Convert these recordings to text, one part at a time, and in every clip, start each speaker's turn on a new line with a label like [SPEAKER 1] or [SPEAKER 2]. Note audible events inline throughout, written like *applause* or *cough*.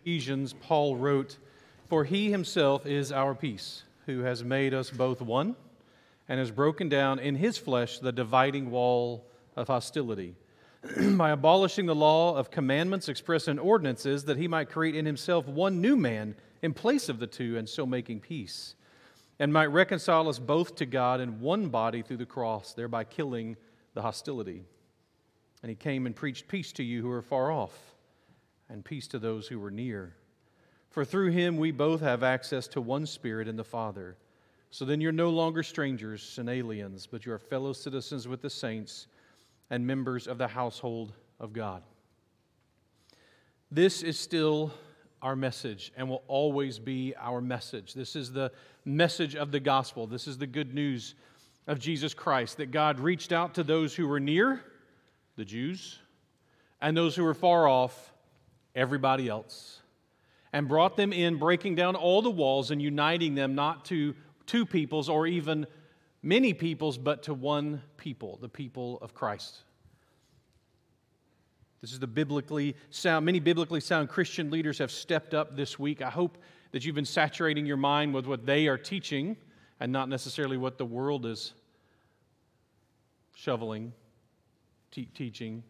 [SPEAKER 1] Ephesians, Paul wrote, For he himself is our peace, who has made us both one and has broken down in his flesh the dividing wall of hostility, *clears throat* by abolishing the law of commandments expressed in ordinances, that he might create in himself one new man in place of the two, and so making peace, and might reconcile us both to God in one body through the cross, thereby killing the hostility. And he came and preached peace to you who are far off and peace to those who were near. For through him we both have access to one Spirit in the Father. So then you're no longer strangers and aliens, but you are fellow citizens with the saints and members of the household of God. This is still our message and will always be our message. This is the message of the gospel. This is the good news of Jesus Christ that God reached out to those who were near, the Jews, and those who were far off, everybody else, and brought them in, breaking down all the walls and uniting them not to two peoples or even many peoples, but to one people, the people of Christ. This is the biblically sound, many biblically sound Christian leaders have stepped up this week. I hope that you've been saturating your mind with what they are teaching and not necessarily what the world is shoveling, te- teaching,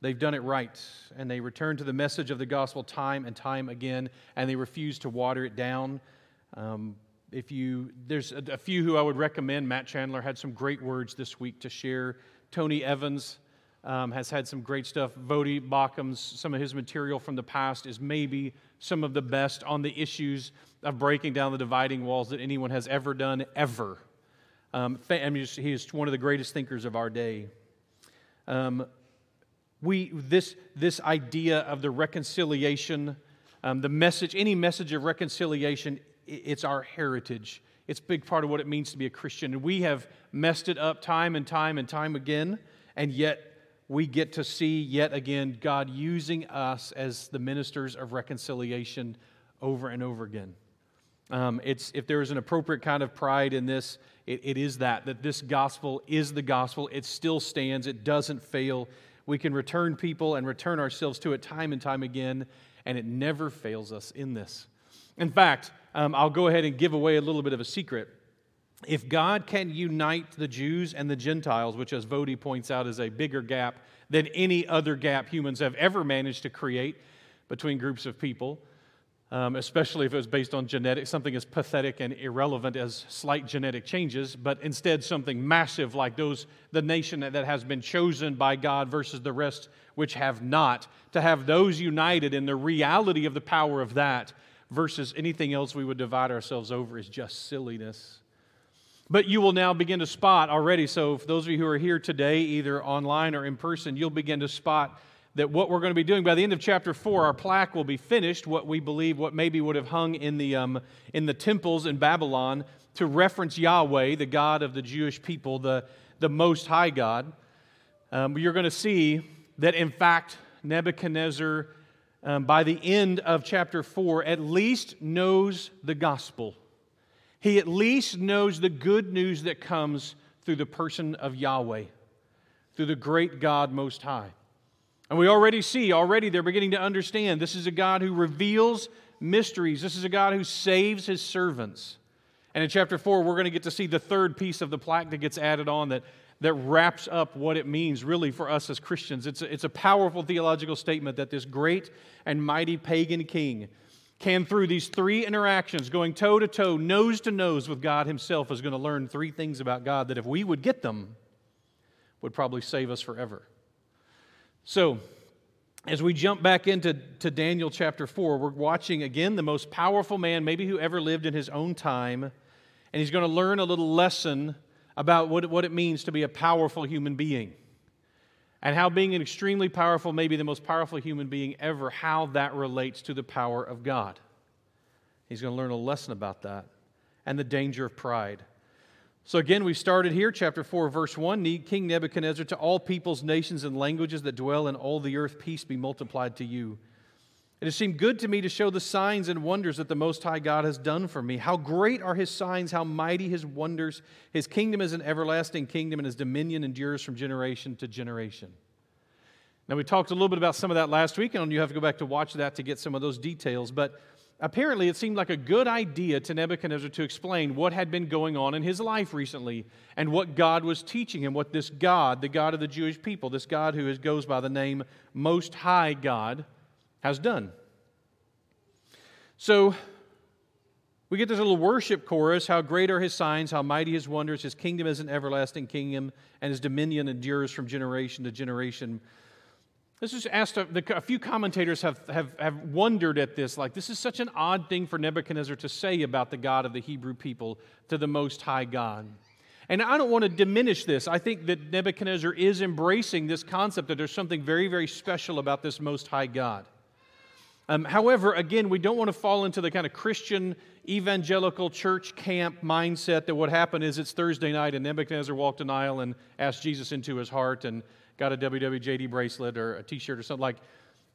[SPEAKER 1] They've done it right, and they return to the message of the gospel time and time again, and they refuse to water it down. Um, if you, there's a, a, few who I would recommend. Matt Chandler had some great words this week to share. Tony Evans um, has had some great stuff. Voddie Baucham's, some of his material from the past is maybe some of the best on the issues of breaking down the dividing walls that anyone has ever done, ever. Um, he is one of the greatest thinkers of our day. Um, we, this, this idea of the reconciliation, um, the message, any message of reconciliation, it's our heritage. It's a big part of what it means to be a Christian. And we have messed it up time and time and time again, and yet we get to see yet again God using us as the ministers of reconciliation over and over again. Um, it's, if there is an appropriate kind of pride in this, it, it is that, that this gospel is the gospel. It still stands, it doesn't fail. We can return people and return ourselves to it time and time again, and it never fails us in this. In fact, um, I'll go ahead and give away a little bit of a secret. If God can unite the Jews and the Gentiles, which, as Voddie points out, is a bigger gap than any other gap humans have ever managed to create between groups of people, um, especially if it was based on genetics, something as pathetic and irrelevant as slight genetic changes, but instead something massive like those, the nation that has been chosen by God versus the rest which have not, to have those united in the reality of the power of that versus anything else we would divide ourselves over is just silliness. But you will now begin to spot already. So, for those of you who are here today, either online or in person, you'll begin to spot that what we're going to be doing by the end of chapter 4 our plaque will be finished what we believe what maybe would have hung in the, um, in the temples in babylon to reference yahweh the god of the jewish people the, the most high god. Um, you're going to see that in fact nebuchadnezzar um, by the end of chapter 4 at least knows the gospel. He at least knows the good news that comes through the person of yahweh through the great god most high and we already see, already they're beginning to understand this is a God who reveals mysteries. This is a God who saves his servants. And in chapter 4, we're going to get to see the third piece of the plaque that gets added on that, that wraps up what it means really for us as Christians. It's a, it's a powerful theological statement that this great and mighty pagan king can, through these three interactions, going toe to toe, nose to nose with God himself, is going to learn three things about God that if we would get them, would probably save us forever. So, as we jump back into to Daniel chapter 4, we're watching again the most powerful man, maybe who ever lived in his own time. And he's going to learn a little lesson about what, what it means to be a powerful human being. And how being an extremely powerful, maybe the most powerful human being ever, how that relates to the power of God. He's going to learn a lesson about that and the danger of pride. So again, we started here, chapter 4, verse 1. Need King Nebuchadnezzar, to all peoples, nations, and languages that dwell in all the earth, peace be multiplied to you. It has seemed good to me to show the signs and wonders that the Most High God has done for me. How great are his signs, how mighty his wonders. His kingdom is an everlasting kingdom, and his dominion endures from generation to generation. Now, we talked a little bit about some of that last week, and you have to go back to watch that to get some of those details. But apparently, it seemed like a good idea to Nebuchadnezzar to explain what had been going on in his life recently and what God was teaching him, what this God, the God of the Jewish people, this God who goes by the name Most High God, has done. So, we get this little worship chorus How great are his signs, how mighty his wonders. His kingdom is an everlasting kingdom, and his dominion endures from generation to generation. This is asked, a, few commentators have, have, have wondered at this. Like, this is such an odd thing for Nebuchadnezzar to say about the God of the Hebrew people to the Most High God. And I don't want to diminish this. I think that Nebuchadnezzar is embracing this concept that there's something very, very special about this Most High God. Um, however, again, we don't want to fall into the kind of Christian evangelical church camp mindset that what happened is it's Thursday night and Nebuchadnezzar walked an aisle and asked Jesus into his heart and got a WWJD bracelet or a T-shirt or something like.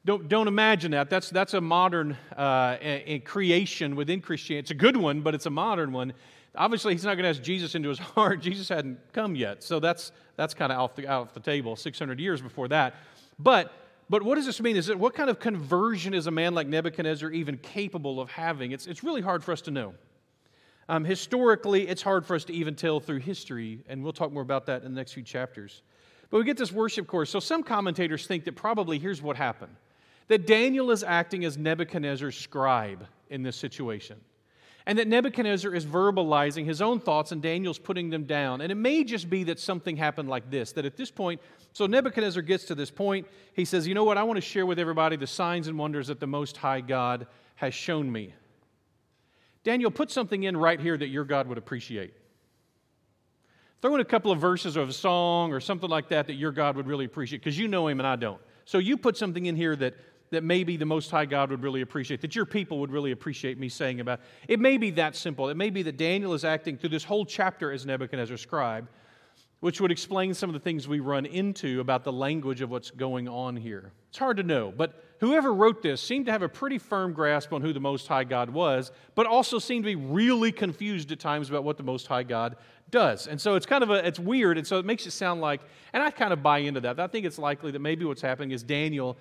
[SPEAKER 1] Don't don't imagine that. That's that's a modern uh, a, a creation within Christianity. It's a good one, but it's a modern one. Obviously, he's not going to ask Jesus into his *laughs* heart. Jesus hadn't come yet, so that's that's kind of off the off the table. Six hundred years before that, but but what does this mean? Is it what kind of conversion is a man like Nebuchadnezzar even capable of having? It's, it's really hard for us to know. Um, historically, it's hard for us to even tell through history, and we'll talk more about that in the next few chapters. But we get this worship chorus. So some commentators think that probably here's what happened that Daniel is acting as Nebuchadnezzar's scribe in this situation. And that Nebuchadnezzar is verbalizing his own thoughts and Daniel's putting them down. And it may just be that something happened like this that at this point, so Nebuchadnezzar gets to this point. He says, You know what? I want to share with everybody the signs and wonders that the Most High God has shown me. Daniel, put something in right here that your God would appreciate. Throw in a couple of verses of a song or something like that that your God would really appreciate because you know him and I don't. So you put something in here that that maybe the Most High God would really appreciate, that your people would really appreciate me saying about. It may be that simple. It may be that Daniel is acting through this whole chapter as Nebuchadnezzar's scribe, which would explain some of the things we run into about the language of what's going on here. It's hard to know, but whoever wrote this seemed to have a pretty firm grasp on who the Most High God was, but also seemed to be really confused at times about what the Most High God does. And so it's kind of a, it's weird, and so it makes it sound like, and I kind of buy into that. I think it's likely that maybe what's happening is Daniel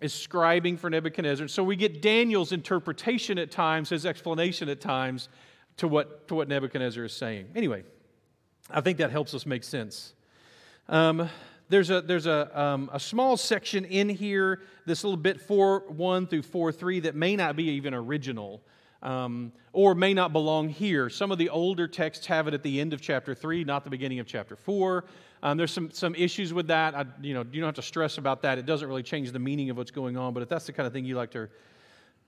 [SPEAKER 1] is scribing for Nebuchadnezzar. So we get Daniel's interpretation at times, his explanation at times to what, to what Nebuchadnezzar is saying. Anyway, I think that helps us make sense. Um, there's a, there's a, um, a small section in here, this little bit 4 1 through 4 3, that may not be even original um, or may not belong here. Some of the older texts have it at the end of chapter 3, not the beginning of chapter 4. Um, there's some, some issues with that. I, you, know, you don't have to stress about that. It doesn't really change the meaning of what's going on, but if that's the kind of thing you like to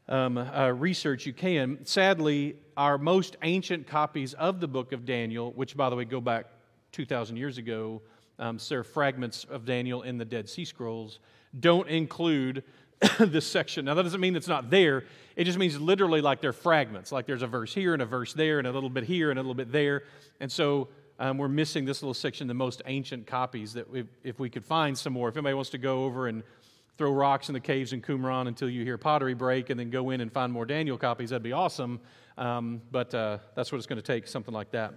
[SPEAKER 1] um, uh, research, you can. Sadly, our most ancient copies of the book of Daniel, which, by the way, go back 2,000 years ago, um, so fragments of Daniel in the Dead Sea Scrolls, don't include *laughs* this section. Now, that doesn't mean it's not there. It just means literally like they're fragments. Like there's a verse here and a verse there and a little bit here and a little bit there. And so um, we're missing this little section, the most ancient copies, that we, if we could find some more. If anybody wants to go over and throw rocks in the caves in Qumran until you hear pottery break and then go in and find more Daniel copies, that'd be awesome. Um, but uh, that's what it's going to take, something like that.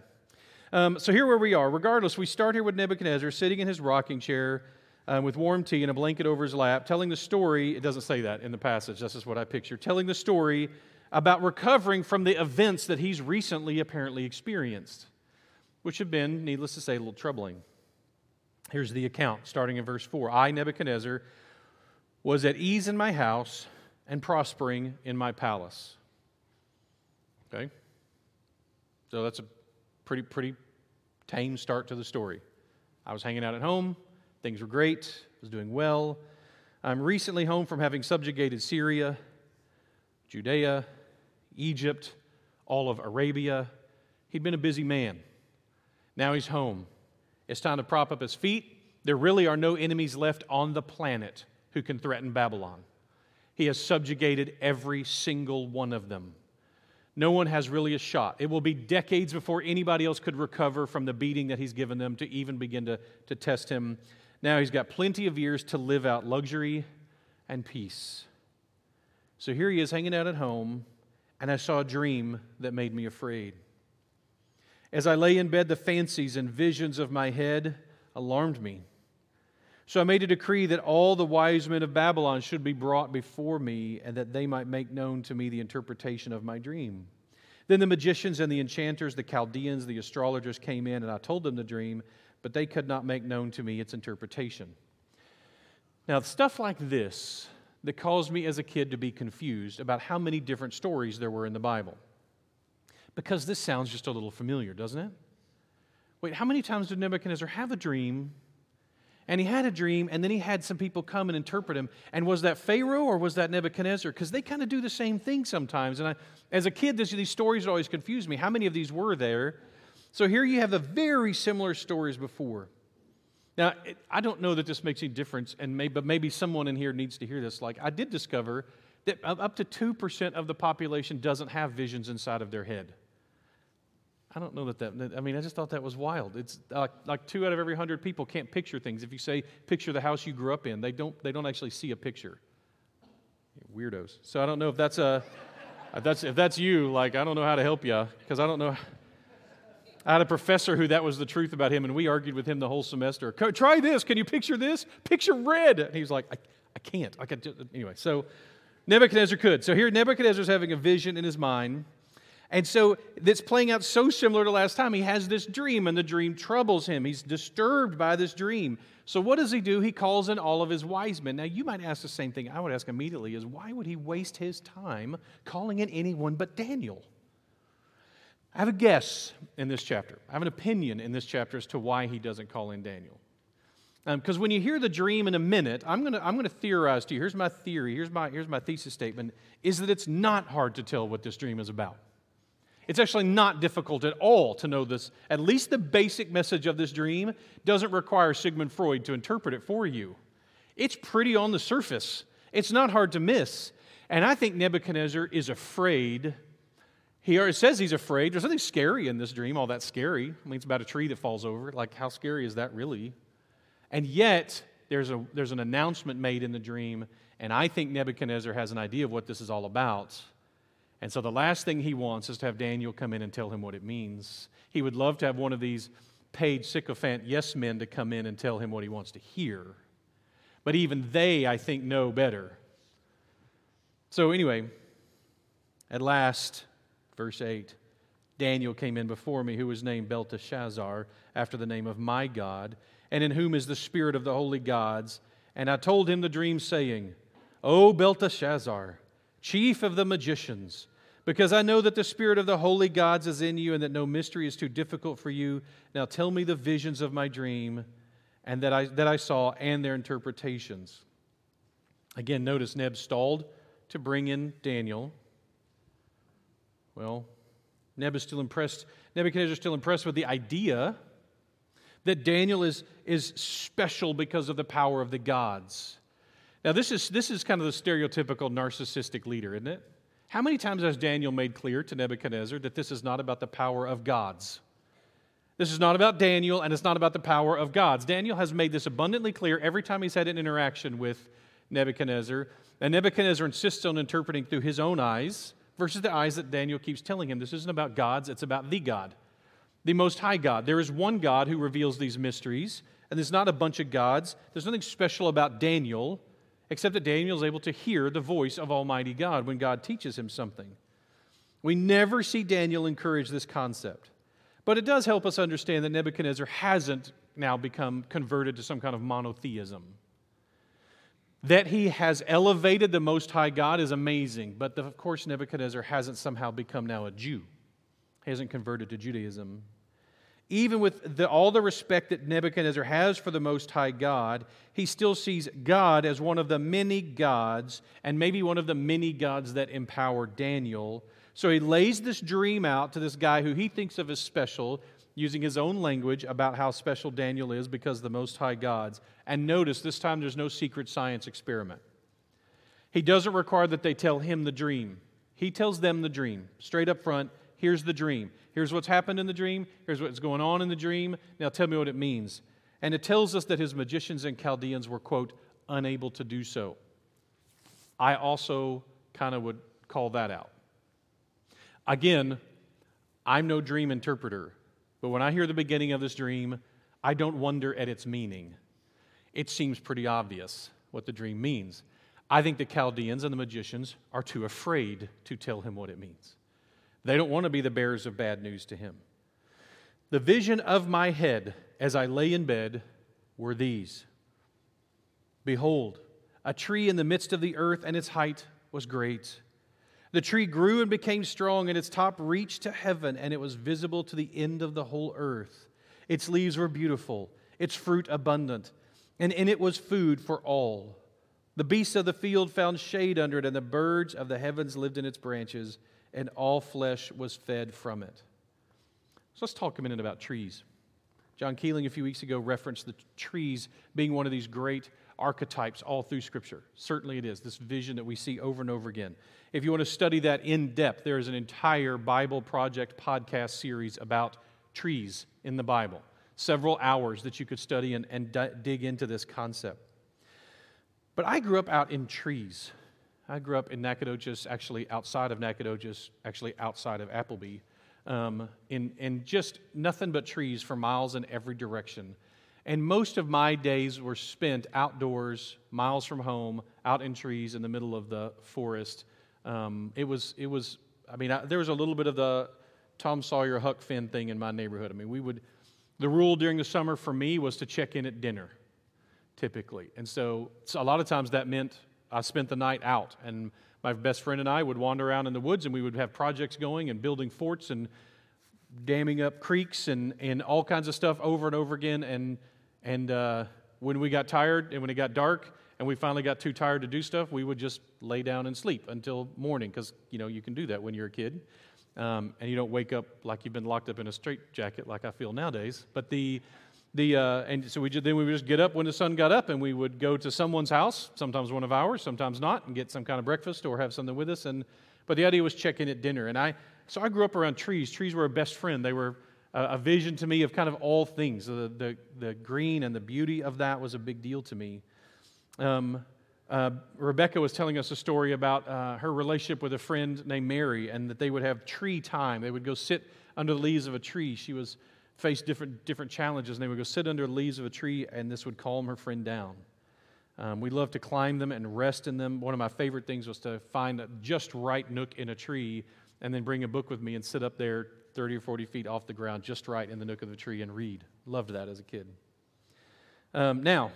[SPEAKER 1] Um, so here where we are. Regardless, we start here with Nebuchadnezzar sitting in his rocking chair um, with warm tea and a blanket over his lap, telling the story. It doesn't say that in the passage, this is what I picture. Telling the story about recovering from the events that he's recently apparently experienced which have been, needless to say, a little troubling. Here's the account, starting in verse 4 I, Nebuchadnezzar, was at ease in my house and prospering in my palace. Okay? So that's a pretty, pretty tame start to the story. I was hanging out at home, things were great, was doing well. I'm recently home from having subjugated Syria, Judea, Egypt, all of Arabia. He'd been a busy man. Now he's home. It's time to prop up his feet. There really are no enemies left on the planet who can threaten Babylon. He has subjugated every single one of them. No one has really a shot. It will be decades before anybody else could recover from the beating that he's given them to even begin to, to test him. Now he's got plenty of years to live out luxury and peace. So here he is hanging out at home, and I saw a dream that made me afraid. As I lay in bed, the fancies and visions of my head alarmed me. So I made a decree that all the wise men of Babylon should be brought before me, and that they might make known to me the interpretation of my dream. Then the magicians and the enchanters, the Chaldeans, the astrologers came in, and I told them the dream, but they could not make known to me its interpretation. Now, stuff like this that caused me as a kid to be confused about how many different stories there were in the Bible. Because this sounds just a little familiar, doesn't it? Wait, how many times did Nebuchadnezzar have a dream and he had a dream, and then he had some people come and interpret him. And was that Pharaoh or was that Nebuchadnezzar? Because they kind of do the same thing sometimes. And I, as a kid, this, these stories always confused me. How many of these were there? So here you have the very similar stories before. Now, I don't know that this makes any difference, and maybe, but maybe someone in here needs to hear this. Like, I did discover that up to 2% of the population doesn't have visions inside of their head. I don't know that that, I mean, I just thought that was wild. It's like, like two out of every hundred people can't picture things. If you say, picture the house you grew up in, they don't, they don't actually see a picture. Weirdos. So I don't know if that's a, if that's, if that's you, like, I don't know how to help you because I don't know. I had a professor who that was the truth about him, and we argued with him the whole semester. Try this. Can you picture this? Picture red. And he was like, I, I can't. I can anyway, so Nebuchadnezzar could. So here Nebuchadnezzar's having a vision in his mind and so that's playing out so similar to last time. He has this dream, and the dream troubles him. He's disturbed by this dream. So what does he do? He calls in all of his wise men. Now, you might ask the same thing I would ask immediately is why would he waste his time calling in anyone but Daniel? I have a guess in this chapter. I have an opinion in this chapter as to why he doesn't call in Daniel. Because um, when you hear the dream in a minute, I'm going to I'm gonna theorize to you. Here's my theory, here's my, here's my thesis statement, is that it's not hard to tell what this dream is about. It's actually not difficult at all to know this. At least the basic message of this dream doesn't require Sigmund Freud to interpret it for you. It's pretty on the surface, it's not hard to miss. And I think Nebuchadnezzar is afraid. He says he's afraid. There's nothing scary in this dream, all that scary. I mean, it's about a tree that falls over. Like, how scary is that really? And yet, there's, a, there's an announcement made in the dream, and I think Nebuchadnezzar has an idea of what this is all about. And so the last thing he wants is to have Daniel come in and tell him what it means. He would love to have one of these paid sycophant yes men to come in and tell him what he wants to hear. But even they, I think, know better. So, anyway, at last, verse 8 Daniel came in before me, who was named Belteshazzar, after the name of my God, and in whom is the spirit of the holy gods. And I told him the dream, saying, O Belteshazzar, chief of the magicians, because I know that the spirit of the holy gods is in you and that no mystery is too difficult for you. Now tell me the visions of my dream and that I, that I saw and their interpretations. Again, notice Neb stalled to bring in Daniel. Well, Neb is still impressed, Nebuchadnezzar is still impressed with the idea that Daniel is, is special because of the power of the gods. Now, this is, this is kind of the stereotypical narcissistic leader, isn't it? How many times has Daniel made clear to Nebuchadnezzar that this is not about the power of gods? This is not about Daniel, and it's not about the power of gods. Daniel has made this abundantly clear every time he's had an interaction with Nebuchadnezzar. And Nebuchadnezzar insists on interpreting through his own eyes versus the eyes that Daniel keeps telling him. This isn't about gods, it's about the God, the Most High God. There is one God who reveals these mysteries, and there's not a bunch of gods. There's nothing special about Daniel except that Daniel is able to hear the voice of Almighty God when God teaches him something. We never see Daniel encourage this concept. But it does help us understand that Nebuchadnezzar hasn't now become converted to some kind of monotheism. That he has elevated the Most High God is amazing, but of course, Nebuchadnezzar hasn't somehow become now a Jew. He hasn't converted to Judaism even with the, all the respect that Nebuchadnezzar has for the Most High God, he still sees God as one of the many gods, and maybe one of the many gods that empower Daniel. So he lays this dream out to this guy who he thinks of as special, using his own language about how special Daniel is because the Most High gods. And notice this time there's no secret science experiment. He doesn't require that they tell him the dream, he tells them the dream straight up front. Here's the dream. Here's what's happened in the dream. Here's what's going on in the dream. Now tell me what it means. And it tells us that his magicians and Chaldeans were, quote, unable to do so. I also kind of would call that out. Again, I'm no dream interpreter, but when I hear the beginning of this dream, I don't wonder at its meaning. it seems pretty obvious what the dream means. I think the Chaldeans and the magicians are too afraid to tell him what it means. They don't want to be the bearers of bad news to him. The vision of my head as I lay in bed were these Behold, a tree in the midst of the earth, and its height was great. The tree grew and became strong, and its top reached to heaven, and it was visible to the end of the whole earth. Its leaves were beautiful, its fruit abundant, and in it was food for all. The beasts of the field found shade under it, and the birds of the heavens lived in its branches, and all flesh was fed from it. So let's talk a minute about trees. John Keeling a few weeks ago referenced the trees being one of these great archetypes all through Scripture. Certainly it is, this vision that we see over and over again. If you want to study that in depth, there is an entire Bible Project podcast series about trees in the Bible. Several hours that you could study and, and d- dig into this concept. But I grew up out in trees. I grew up in Nacogdoches, actually outside of Nacogdoches, actually outside of Appleby, um, in, in just nothing but trees for miles in every direction. And most of my days were spent outdoors, miles from home, out in trees in the middle of the forest. Um, it was, it was. I mean, I, there was a little bit of the Tom Sawyer Huck Finn thing in my neighborhood. I mean, we would. The rule during the summer for me was to check in at dinner, typically, and so, so a lot of times that meant I spent the night out, and my best friend and I would wander around in the woods, and we would have projects going and building forts and damming up creeks and, and all kinds of stuff over and over again. And and uh, when we got tired and when it got dark and we finally got too tired to do stuff, we would just lay down and sleep until morning because, you know, you can do that when you're a kid. Um, and you don't wake up like you've been locked up in a straitjacket like I feel nowadays. But the, the uh, and so we just, then we would just get up when the sun got up and we would go to someone's house, sometimes one of ours, sometimes not, and get some kind of breakfast or have something with us. And but the idea was checking at dinner. And I so I grew up around trees. Trees were a best friend. They were a vision to me of kind of all things. The, the, the, green and the beauty of that was a big deal to me. Um, uh, Rebecca was telling us a story about uh, her relationship with a friend named Mary and that they would have tree time. They would go sit under the leaves of a tree. She was faced different, different challenges, and they would go sit under the leaves of a tree, and this would calm her friend down. Um, we loved to climb them and rest in them. One of my favorite things was to find a just right nook in a tree and then bring a book with me and sit up there 30 or 40 feet off the ground, just right in the nook of the tree, and read. Loved that as a kid. Um, now,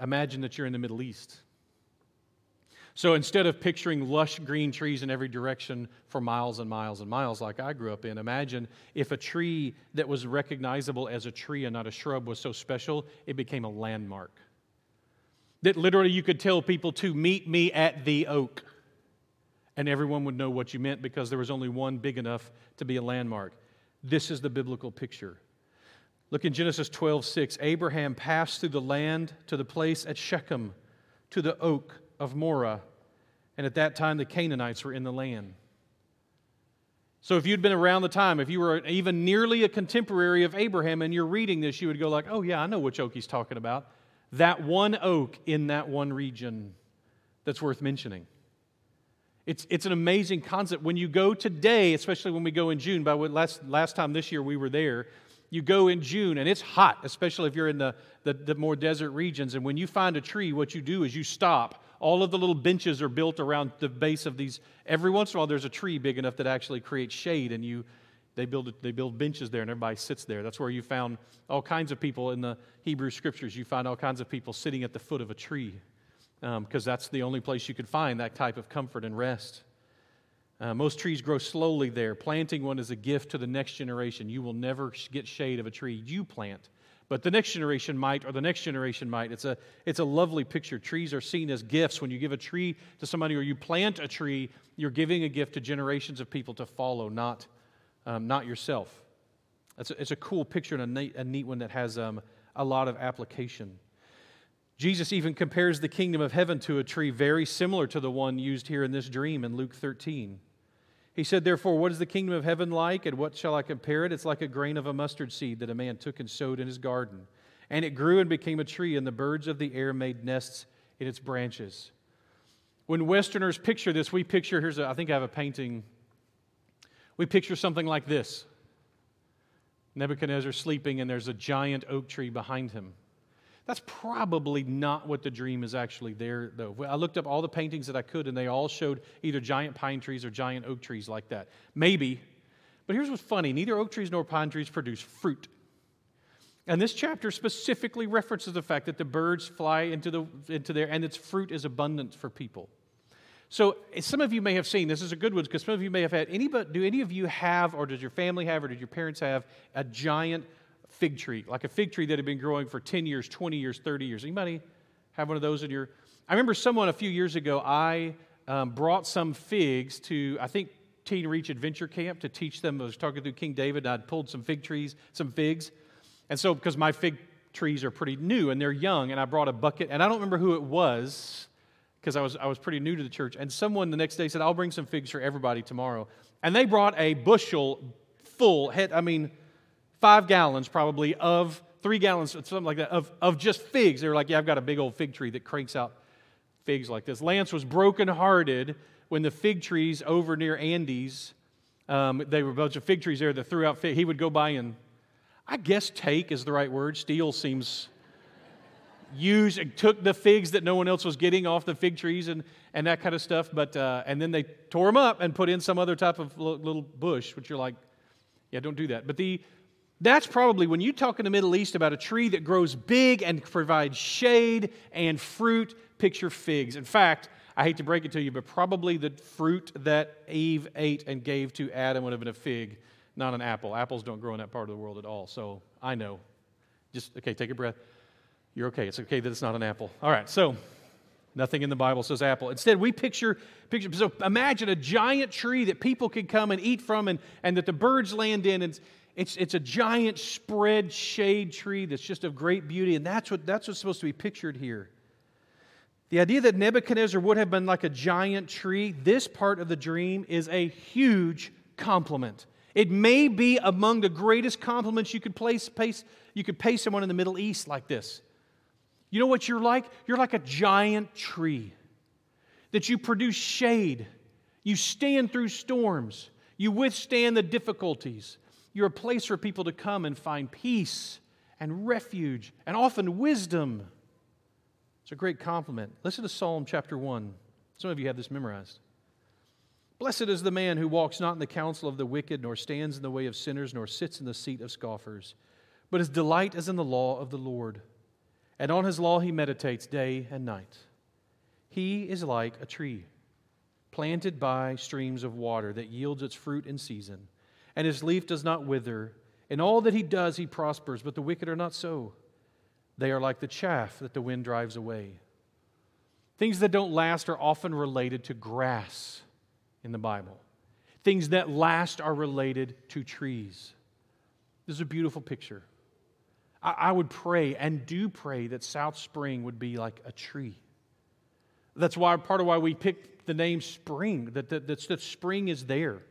[SPEAKER 1] imagine that you're in the Middle East. So instead of picturing lush green trees in every direction for miles and miles and miles, like I grew up in, imagine if a tree that was recognizable as a tree and not a shrub was so special, it became a landmark. That literally you could tell people to meet me at the oak and everyone would know what you meant because there was only one big enough to be a landmark. This is the biblical picture. Look in Genesis 12, 6. Abraham passed through the land to the place at Shechem, to the oak of Moreh. And at that time, the Canaanites were in the land. So if you'd been around the time, if you were even nearly a contemporary of Abraham and you're reading this, you would go like, oh yeah, I know which oak he's talking about. That one oak in that one region that's worth mentioning. It's, it's an amazing concept. When you go today, especially when we go in June, by last, last time this year we were there, you go in June and it's hot, especially if you're in the, the, the, more desert regions. And when you find a tree, what you do is you stop. All of the little benches are built around the base of these. Every once in a while, there's a tree big enough that actually creates shade, and you, they, build, they build benches there and everybody sits there. That's where you found all kinds of people in the Hebrew scriptures. You find all kinds of people sitting at the foot of a tree because um, that's the only place you could find that type of comfort and rest. Uh, most trees grow slowly there. Planting one is a gift to the next generation. You will never get shade of a tree you plant, but the next generation might, or the next generation might. It's a, it's a lovely picture. Trees are seen as gifts. When you give a tree to somebody or you plant a tree, you're giving a gift to generations of people to follow, not, um, not yourself. It's a, it's a cool picture and a neat, a neat one that has um, a lot of application. Jesus even compares the kingdom of heaven to a tree very similar to the one used here in this dream in Luke 13. He said, Therefore, what is the kingdom of heaven like, and what shall I compare it? It's like a grain of a mustard seed that a man took and sowed in his garden. And it grew and became a tree, and the birds of the air made nests in its branches. When Westerners picture this, we picture here's a, I think I have a painting. We picture something like this Nebuchadnezzar sleeping, and there's a giant oak tree behind him. That's probably not what the dream is actually there, though. I looked up all the paintings that I could, and they all showed either giant pine trees or giant oak trees like that. Maybe. But here's what's funny neither oak trees nor pine trees produce fruit. And this chapter specifically references the fact that the birds fly into, the, into there and its fruit is abundant for people. So some of you may have seen, this is a good one because some of you may have had, any. But do any of you have, or does your family have, or did your parents have a giant fig tree, like a fig tree that had been growing for 10 years, 20 years, 30 years? Anybody have one of those in your, I remember someone a few years ago, I um, brought some figs to, I think, Teen Reach Adventure Camp to teach them. I was talking through King David, and I'd pulled some fig trees, some figs. And so, because my fig trees are pretty new and they're young, and I brought a bucket, and I don't remember who it was because I was, I was pretty new to the church. And someone the next day said, I'll bring some figs for everybody tomorrow. And they brought a bushel full, head, I mean, five gallons probably of, three gallons, something like that, of, of just figs. They were like, Yeah, I've got a big old fig tree that cranks out figs like this. Lance was brokenhearted when the fig trees over near Andy's, um, they were a bunch of fig trees there that threw out fig. He would go by and, I guess, take is the right word. Steal seems used, took the figs that no one else was getting off the fig trees and, and that kind of stuff. But, uh, and then they tore them up and put in some other type of little bush, which you're like, yeah, don't do that. But the, that's probably when you talk in the Middle East about a tree that grows big and provides shade and fruit, picture figs. In fact, I hate to break it to you, but probably the fruit that Eve ate and gave to Adam would have been a fig, not an apple. Apples don't grow in that part of the world at all. So I know. Just, okay, take a breath. You're okay. It's okay that it's not an apple. All right, so nothing in the Bible says apple. Instead, we picture, picture so imagine a giant tree that people could come and eat from and, and that the birds land in. And it's, it's a giant spread shade tree that's just of great beauty. And that's, what, that's what's supposed to be pictured here. The idea that Nebuchadnezzar would have been like a giant tree, this part of the dream is a huge compliment. It may be among the greatest compliments you could place, you could pay someone in the Middle East like this. You know what you're like? You're like a giant tree that you produce shade. You stand through storms. You withstand the difficulties. You're a place for people to come and find peace and refuge and often wisdom. It's a great compliment. Listen to Psalm chapter 1. Some of you have this memorized. Blessed is the man who walks not in the counsel of the wicked, nor stands in the way of sinners, nor sits in the seat of scoffers, but his delight is in the law of the Lord and on his law he meditates day and night. He is like a tree planted by streams of water that yields its fruit in season, and his leaf does not wither. In all that he does, he prospers, but the wicked are not so. They are like the chaff that the wind drives away. Things that don't last are often related to grass in the Bible. Things that last are related to trees. This is a beautiful picture. I, I would pray and do pray that South Spring would be like a tree. That's why part of why we picked the name spring, that, that, that, that spring is there.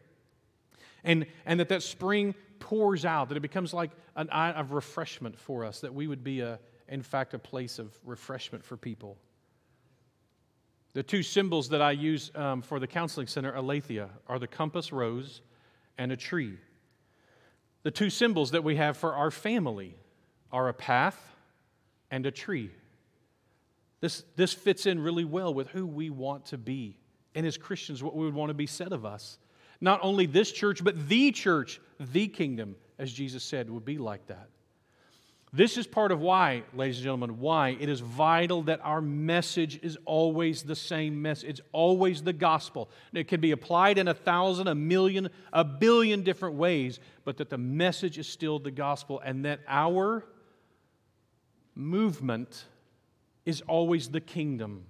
[SPEAKER 1] And, and that that spring pours out, that it becomes like an eye of refreshment for us, that we would be, a, in fact, a place of refreshment for people. The two symbols that I use um, for the counseling center, Aletheia, are the compass rose and a tree. The two symbols that we have for our family are a path and a tree. This, this fits in really well with who we want to be. And as Christians, what we would want to be said of us. Not only this church, but the church, the kingdom, as Jesus said, would be like that. This is part of why, ladies and gentlemen, why it is vital that our message is always the same message. It's always the gospel. It can be applied in a thousand, a million, a billion different ways, but that the message is still the gospel and that our movement is always the kingdom.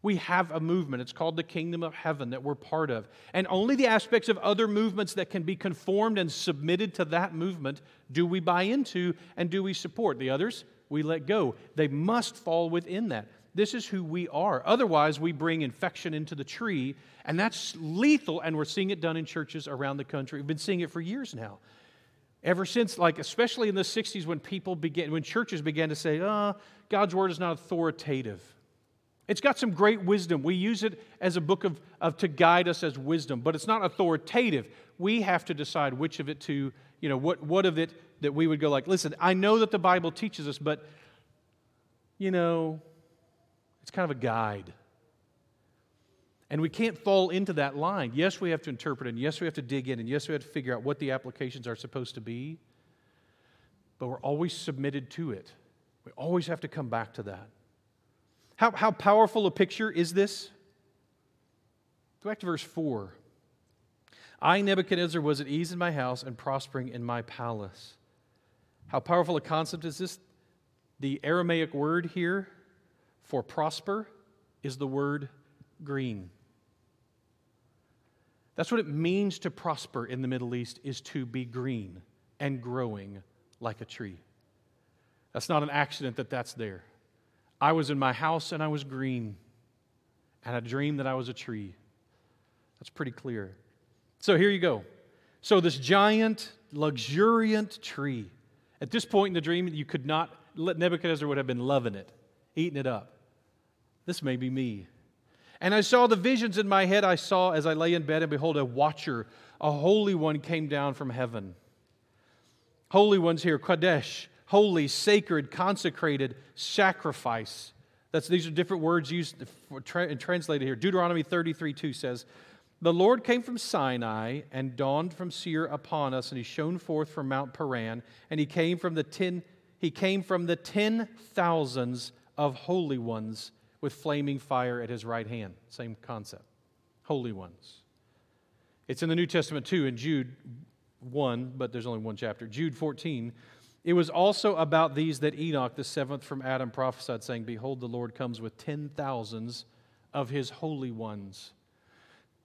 [SPEAKER 1] We have a movement. It's called the kingdom of heaven that we're part of. And only the aspects of other movements that can be conformed and submitted to that movement do we buy into and do we support. The others, we let go. They must fall within that. This is who we are. Otherwise, we bring infection into the tree, and that's lethal, and we're seeing it done in churches around the country. We've been seeing it for years now. Ever since, like, especially in the 60s when people began, when churches began to say, oh, God's word is not authoritative. It's got some great wisdom. We use it as a book of, of to guide us as wisdom, but it's not authoritative. We have to decide which of it to, you know, what, what of it that we would go like, listen, I know that the Bible teaches us, but you know, it's kind of a guide. And we can't fall into that line. Yes, we have to interpret, and yes, we have to dig in, and yes, we have to figure out what the applications are supposed to be, but we're always submitted to it. We always have to come back to that. How, how powerful a picture is this? Go back to verse 4. I, Nebuchadnezzar, was at ease in my house and prospering in my palace. How powerful a concept is this? The Aramaic word here for prosper is the word green. That's what it means to prosper in the Middle East is to be green and growing like a tree. That's not an accident that that's there. I was in my house and I was green, and I dreamed that I was a tree. That's pretty clear. So here you go. So, this giant, luxuriant tree. At this point in the dream, you could not, Nebuchadnezzar would have been loving it, eating it up. This may be me. And I saw the visions in my head. I saw as I lay in bed, and behold, a watcher, a holy one came down from heaven. Holy ones here, Kadesh, holy, sacred, consecrated, sacrifice. That's, these are different words used tra- translated here. Deuteronomy 33 2 says, The Lord came from Sinai and dawned from Seir upon us, and he shone forth from Mount Paran, and he came from the ten, he came from the ten thousands of holy ones with flaming fire at his right hand. Same concept. Holy ones. It's in the New Testament too, in Jude 1, but there's only one chapter. Jude 14 it was also about these that Enoch, the seventh from Adam, prophesied, saying, Behold, the Lord comes with ten thousands of his holy ones.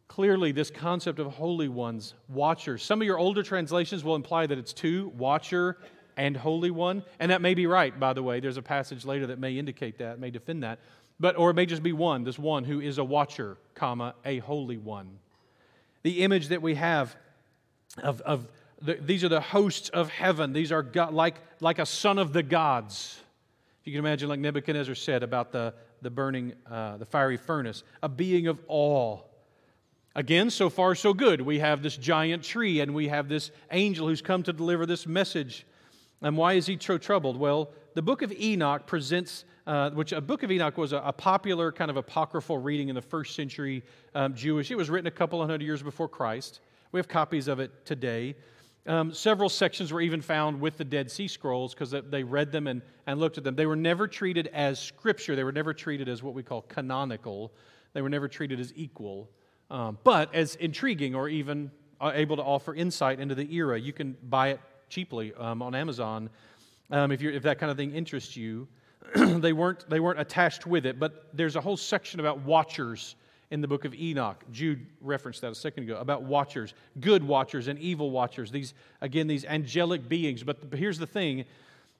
[SPEAKER 1] Clearly, this concept of holy ones, watchers. Some of your older translations will imply that it's two, watcher and holy one. And that may be right, by the way. There's a passage later that may indicate that, may defend that. But, or it may just be one, this one who is a watcher, comma, a holy one. The image that we have of, of the, these are the hosts of heaven. These are God, like, like a son of the gods. If you can imagine, like Nebuchadnezzar said about the, the burning, uh, the fiery furnace, a being of awe. Again, so far so good. We have this giant tree and we have this angel who's come to deliver this message. And why is he so troubled? Well, the book of Enoch presents, uh, which a book of Enoch was a, a, popular kind of apocryphal reading in the first century um, Jewish. It was written a couple hundred years before Christ. We have copies of it today. Um, several sections were even found with the Dead Sea Scrolls because they read them and, and looked at them. They were never treated as scripture, they were never treated as what we call canonical, they were never treated as equal, um, but as intriguing or even uh, able to offer insight into the era. You can buy it cheaply um, on Amazon um, if, if that kind of thing interests you. *clears throat* they, weren't, they weren't attached with it, but there's a whole section about watchers in the book of Enoch. Jude referenced that a second ago about watchers, good watchers and evil watchers. These, again, these angelic beings. But here's the thing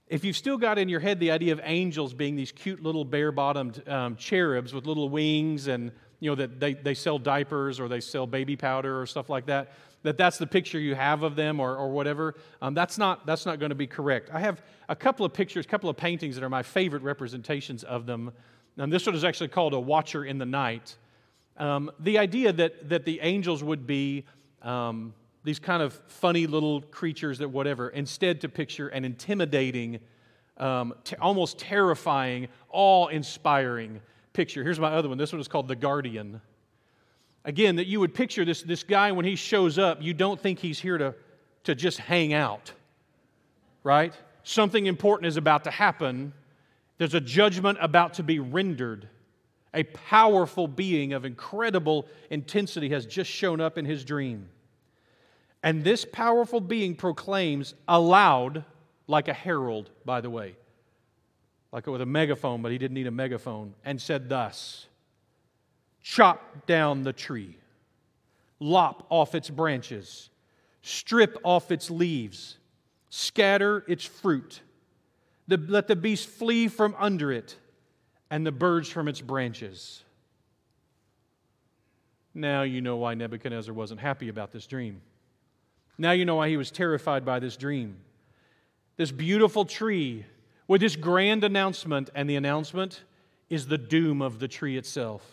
[SPEAKER 1] if you've still got in your head the idea of angels being these cute little bare bottomed um, cherubs with little wings and you know that they, they sell diapers or they sell baby powder or stuff like that that that's the picture you have of them or, or whatever um, that's not that's not going to be correct i have a couple of pictures a couple of paintings that are my favorite representations of them and this one is actually called a watcher in the night um, the idea that, that the angels would be um, these kind of funny little creatures that whatever, instead to picture an intimidating, um, t- almost terrifying, awe inspiring picture. Here's my other one. This one is called The Guardian. Again, that you would picture this, this guy when he shows up, you don't think he's here to, to just hang out, right? Something important is about to happen. There's a judgment about to be rendered. A powerful being of incredible intensity has just shown up in his dream. And this powerful being proclaims aloud, like a herald, by the way, like with a megaphone, but he didn't need a megaphone, and said thus Chop down the tree, lop off its branches, strip off its leaves, scatter its fruit, let the beast flee from under it and the birds from its branches. Now you know why Nebuchadnezzar wasn't happy about this dream. Now you know why he was terrified by this dream. This beautiful tree with this grand announcement, and the announcement is the doom of the tree itself.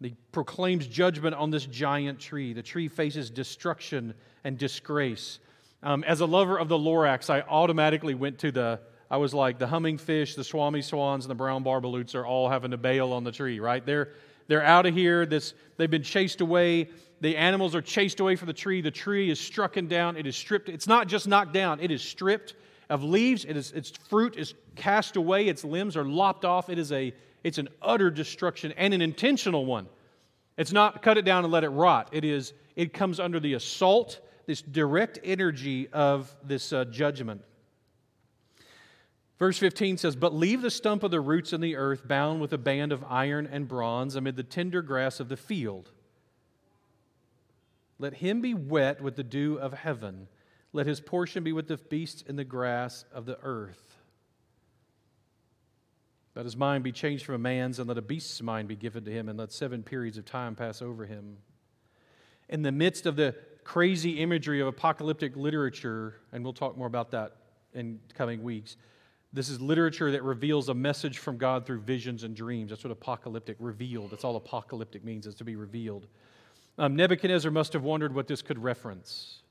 [SPEAKER 1] He proclaims judgment on this giant tree. The tree faces destruction and disgrace. Um, as a lover of the Lorax, I automatically went to the I was like, the humming fish, the swomee swans, and the brown barbaloots are all having to bail on the tree, right? They're, they're out of here. This, they've been chased away. The animals are chased away from the tree. The tree is strucken down. It is stripped. It's not just knocked down, it is stripped of leaves. It is, its fruit is cast away. Its limbs are lopped off. It is a, it's an utter destruction and an intentional one. It's not cut it down and let it rot. It is, it comes under the assault, this direct energy of this uh, judgment. Verse 15 says, But leave the stump of the roots in the earth, bound with a band of iron and bronze, amid the tender grass of the field. Let him be wet with the dew of heaven. Let his portion be with the beasts in the grass of the earth. Let his mind be changed from a man's, and let a beast's mind be given to him, and let seven periods of time pass over him. In the midst of the crazy imagery of apocalyptic literature, and we'll talk more about that in coming weeks, this is literature that reveals a message from God through visions and dreams. That's what apocalyptic, revealed. That's all apocalyptic means, is to be revealed. Um, Nebuchadnezzar must have wondered what this could reference.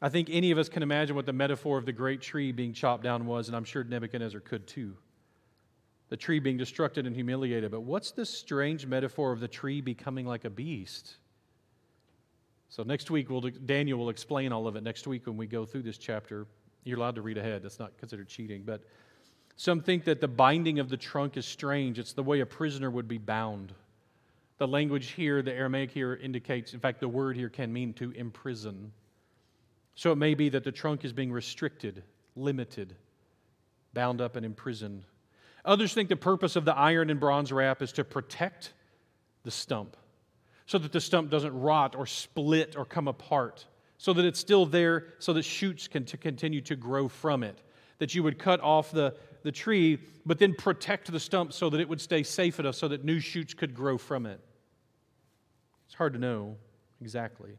[SPEAKER 1] I think any of us can imagine what the metaphor of the great tree being chopped down was, and I'm sure Nebuchadnezzar could too. The tree being destructed and humiliated. But what's this strange metaphor of the tree becoming like a beast? So next week, we'll, Daniel will explain all of it next week when we go through this chapter. You're allowed to read ahead. That's not considered cheating. But some think that the binding of the trunk is strange. It's the way a prisoner would be bound. The language here, the Aramaic here indicates, in fact, the word here can mean to imprison. So it may be that the trunk is being restricted, limited, bound up, and imprisoned. Others think the purpose of the iron and bronze wrap is to protect the stump so that the stump doesn't rot or split or come apart so that it's still there, so that shoots can continue to grow from it. That you would cut off the, the tree, but then protect the stump so that it would stay safe enough so that new shoots could grow from it. It's hard to know exactly.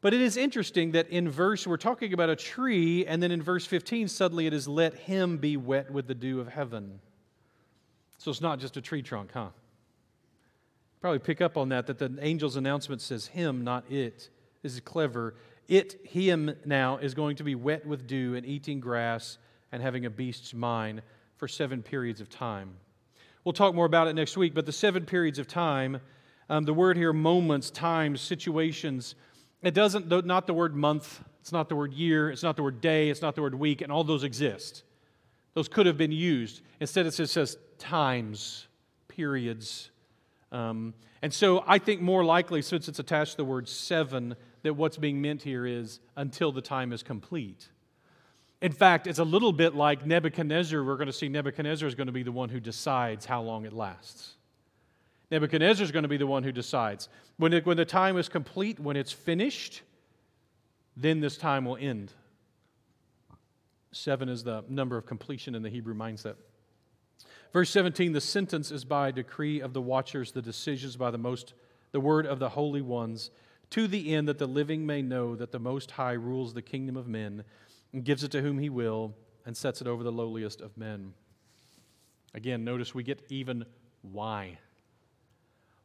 [SPEAKER 1] But it is interesting that in verse, we're talking about a tree, and then in verse 15, suddenly it is, let him be wet with the dew of heaven. So it's not just a tree trunk, huh? Probably pick up on that, that the angel's announcement says him, not it. This is clever. It, him now, is going to be wet with dew and eating grass and having a beast's mind for seven periods of time. We'll talk more about it next week, but the seven periods of time, um, the word here, moments, times, situations, it doesn't, not the word month, it's not the word year, it's not the word day, it's not the word week, and all those exist. Those could have been used. Instead, it just says times, periods. Um, and so I think more likely, since it's attached to the word seven, that what's being meant here is until the time is complete. In fact, it's a little bit like Nebuchadnezzar. We're going to see Nebuchadnezzar is going to be the one who decides how long it lasts. Nebuchadnezzar is going to be the one who decides. When, it, when the time is complete, when it's finished, then this time will end. Seven is the number of completion in the Hebrew mindset. Verse 17 the sentence is by decree of the watchers, the decisions by the most, the word of the holy ones to the end that the living may know that the Most High rules the kingdom of men and gives it to whom he will and sets it over the lowliest of men. Again, notice we get even why.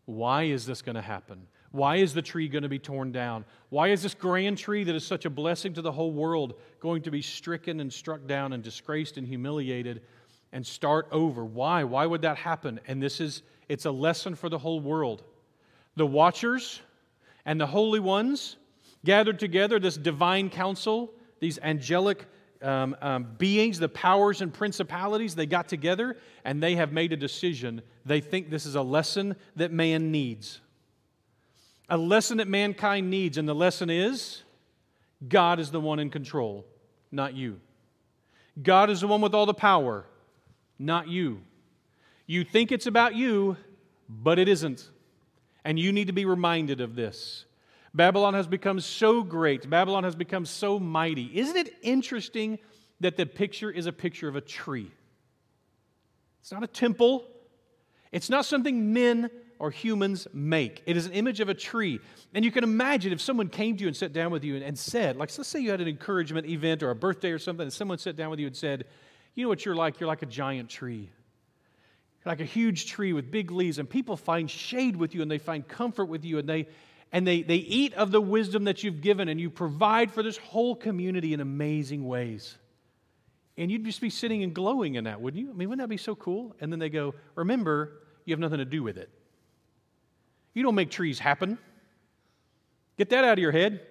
[SPEAKER 1] Why is this going to happen? Why is the tree going to be torn down? Why is this grand tree that is such a blessing to the whole world going to be stricken and struck down and disgraced and humiliated and start over? Why? Why would that happen? And this is it's a lesson for the whole world. The watchers and the holy ones gathered together, this divine council, these angelic um, um, beings, the powers and principalities, they got together and they have made a decision. They think this is a lesson that man needs. A lesson that mankind needs. And the lesson is God is the one in control, not you. God is the one with all the power, not you. You think it's about you, but it isn't. And you need to be reminded of this. Babylon has become so great, Babylon has become so mighty. Isn't it interesting that the picture is a picture of a tree? It's not a temple, it's not something men or humans make. It is an image of a tree. And you can imagine if someone came to you and sat down with you and, and said, like, let's say you had an encouragement event or a birthday or something, and someone sat down with you and said, You know what you're like? You're like a giant tree like a huge tree with big leaves, and people find shade with you and they find comfort with you and they and they, they eat of the wisdom that you've given and you provide for this whole community in amazing ways. And you'd just be sitting and glowing in that, wouldn't you? I mean, wouldn't that be so cool? And then they go, Remember, you have nothing to do with it. You don't make trees happen. Get that out of your head.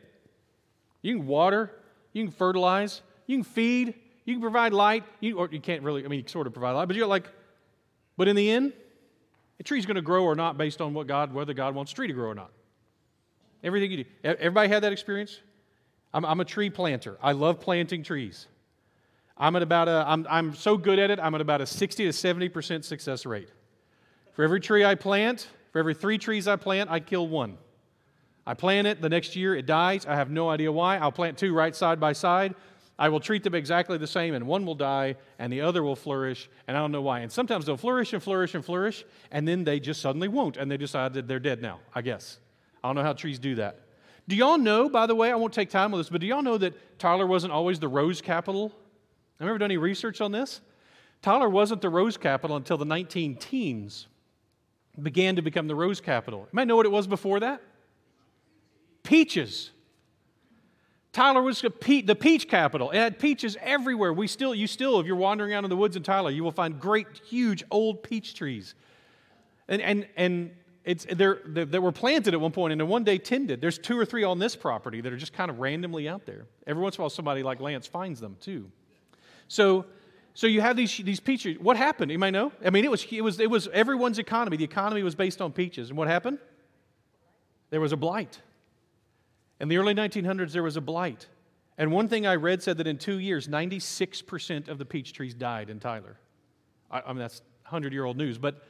[SPEAKER 1] You can water, you can fertilize, you can feed, you can provide light. You, or you can't really, I mean, you sort of provide light, but you're like, but in the end, a tree's going to grow or not based on what God, whether God wants a tree to grow or not. Everything you do. Everybody had that experience? I'm, I'm a tree planter. I love planting trees. I'm at about a, I'm, I'm so good at it, I'm at about a 60 to 70% success rate. For every tree I plant, for every three trees I plant, I kill one. I plant it, the next year it dies. I have no idea why. I'll plant two right side by side. I will treat them exactly the same, and one will die, and the other will flourish, and I don't know why. And sometimes they'll flourish and flourish and flourish, and then they just suddenly won't, and they decide that they're dead now, I guess. I don't know how trees do that. Do y'all know, by the way, I won't take time with this, but do y'all know that Tyler wasn't always the rose capital? Have you ever done any research on this? Tyler wasn't the rose capital until the 19 teens began to become the rose capital. You might know what it was before that? Peaches. Tyler was the peach capital. It had peaches everywhere. We still, you still, if you're wandering out in the woods in Tyler, you will find great, huge, old peach trees. And, and, and it's, they're, they were planted at one point and then one day tended. There's two or three on this property that are just kind of randomly out there. Every once in a while, somebody like Lance finds them too. So, so you have these, these peaches. What happened? You might know. I mean, it was, it, was, it was everyone's economy. The economy was based on peaches. And what happened? There was a blight. In the early 1900s, there was a blight. And one thing I read said that in two years, 96% of the peach trees died in Tyler. I, I mean, that's 100 year old news, but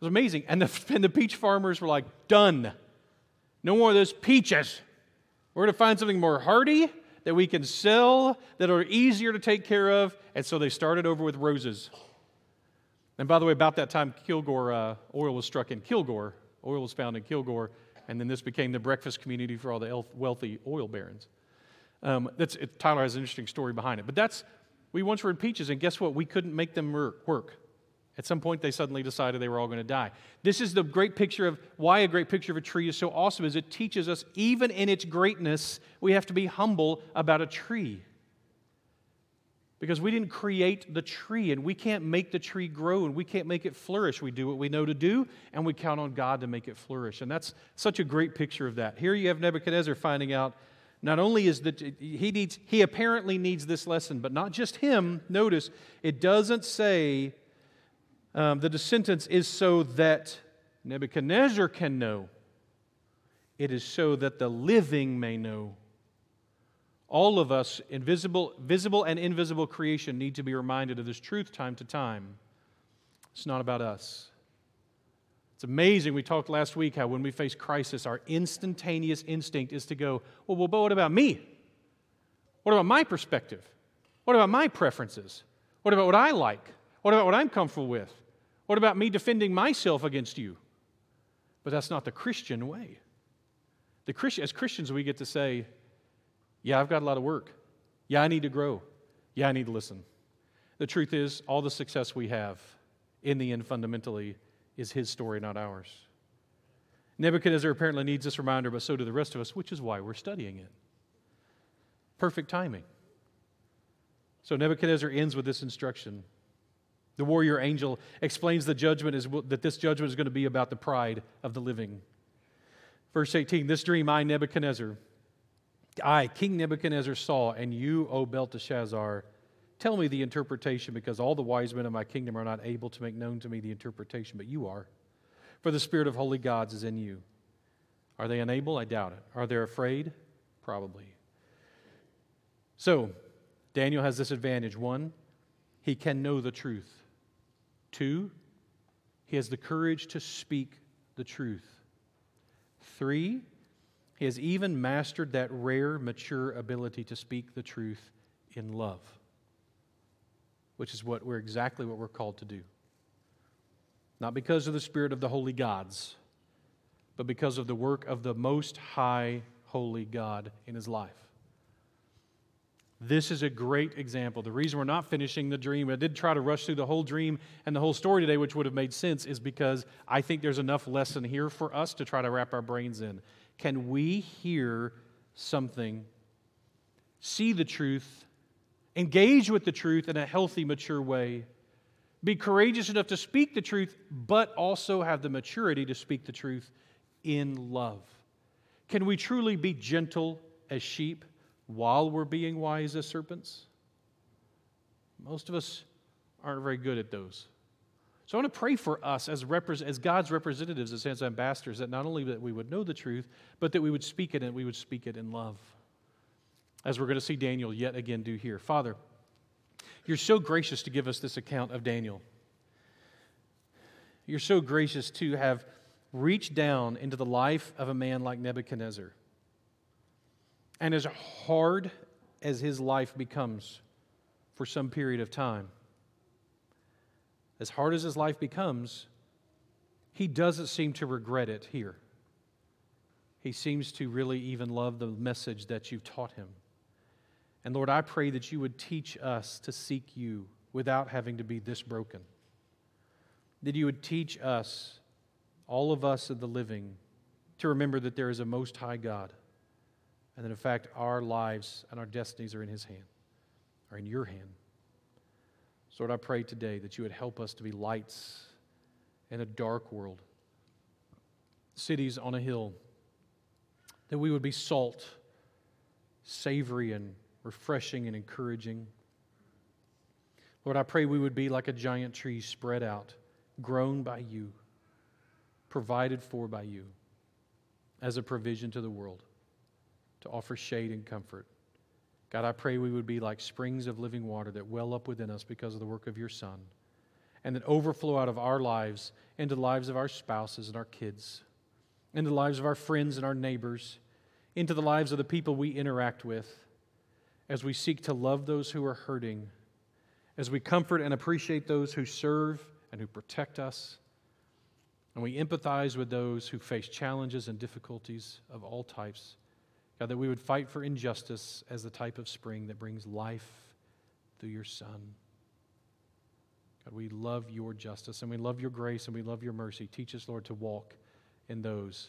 [SPEAKER 1] it was amazing. And the, *laughs* and the peach farmers were like, done. No more of those peaches. We're going to find something more hardy that we can sell that are easier to take care of. And so they started over with roses. And by the way, about that time, Kilgore uh, oil was struck in Kilgore. Oil was found in Kilgore and then this became the breakfast community for all the wealthy oil barons. Um, that's, it, Tyler has an interesting story behind it. But that's, we once were in peaches, and guess what? We couldn't make them work. At some point, they suddenly decided they were all going to die. This is the great picture of why a great picture of a tree is so awesome, is it teaches us, even in its greatness, we have to be humble about a tree because we didn't create the tree and we can't make the tree grow and we can't make it flourish. We do what we know to do and we count on God to make it flourish. And that's such a great picture of that. Here you have Nebuchadnezzar finding out not only is that he needs he apparently needs this lesson, but not just him. Notice it doesn't say um, the sentence is so that Nebuchadnezzar can know. It is so that the living may know. All of us, invisible, visible and invisible creation, need to be reminded of this truth time to time. It's not about us. It's amazing. We talked last week how when we face crisis, our instantaneous instinct is to go, well, well, but what about me? What about my perspective? What about my preferences? What about what I like? What about what I'm comfortable with? What about me defending myself against you? But that's not the Christian way. The Christian, as Christians, we get to say, yeah, I've got a lot of work. Yeah, I need to grow. Yeah, I need to listen. The truth is, all the success we have, in the end, fundamentally, is his story, not ours. Nebuchadnezzar apparently needs this reminder, but so do the rest of us, which is why we're studying it. Perfect timing. So Nebuchadnezzar ends with this instruction. The warrior angel explains the judgment is that this judgment is going to be about the pride of the living. Verse 18 This dream I, Nebuchadnezzar, I, King Nebuchadnezzar, saw, and you, O Belteshazzar, tell me the interpretation, because all the wise men of my kingdom are not able to make known to me the interpretation, but you are. For the spirit of holy gods is in you. Are they unable? I doubt it. Are they afraid? Probably. So, Daniel has this advantage. One, he can know the truth. Two, he has the courage to speak the truth. Three, he has even mastered that rare, mature ability to speak the truth in love, which is what we're exactly what we're called to do. Not because of the spirit of the holy gods, but because of the work of the most high, holy God in his life. This is a great example. The reason we're not finishing the dream, I did try to rush through the whole dream and the whole story today, which would have made sense, is because I think there's enough lesson here for us to try to wrap our brains in. Can we hear something, see the truth, Engage with the truth in a healthy, mature way. Be courageous enough to speak the truth, but also have the maturity to speak the truth in love. Can we truly be gentle as sheep while we're being wise as serpents? Most of us aren't very good at those. So I want to pray for us as, repre- as God's representatives, as His ambassadors, that not only that we would know the truth, but that we would speak it and we would speak it in love. As we're going to see Daniel yet again do here. Father, you're so gracious to give us this account of Daniel. You're so gracious to have reached down into the life of a man like Nebuchadnezzar. And as hard as his life becomes for some period of time, as hard as his life becomes, he doesn't seem to regret it here. He seems to really even love the message that you've taught him. And Lord, I pray that you would teach us to seek you without having to be this broken. That you would teach us, all of us of the living, to remember that there is a most high God. And that in fact, our lives and our destinies are in his hand, are in your hand. So, Lord, I pray today that you would help us to be lights in a dark world, cities on a hill, that we would be salt, savory, and refreshing and encouraging. Lord, I pray we would be like a giant tree spread out, grown by you, provided for by you, as a provision to the world, to offer shade and comfort. God, I pray we would be like springs of living water that well up within us because of the work of your Son, and that overflow out of our lives into the lives of our spouses and our kids, into the lives of our friends and our neighbors, into the lives of the people we interact with, as we seek to love those who are hurting, as we comfort and appreciate those who serve and who protect us, and we empathize with those who face challenges and difficulties of all types. God, that we would fight for injustice as the type of spring that brings life through your Son. God, we love your justice and we love your grace and we love your mercy. Teach us, Lord, to walk in those.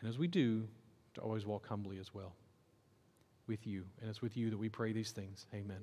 [SPEAKER 1] And as we do, to always walk humbly as well with you. And it's with you that we pray these things. Amen.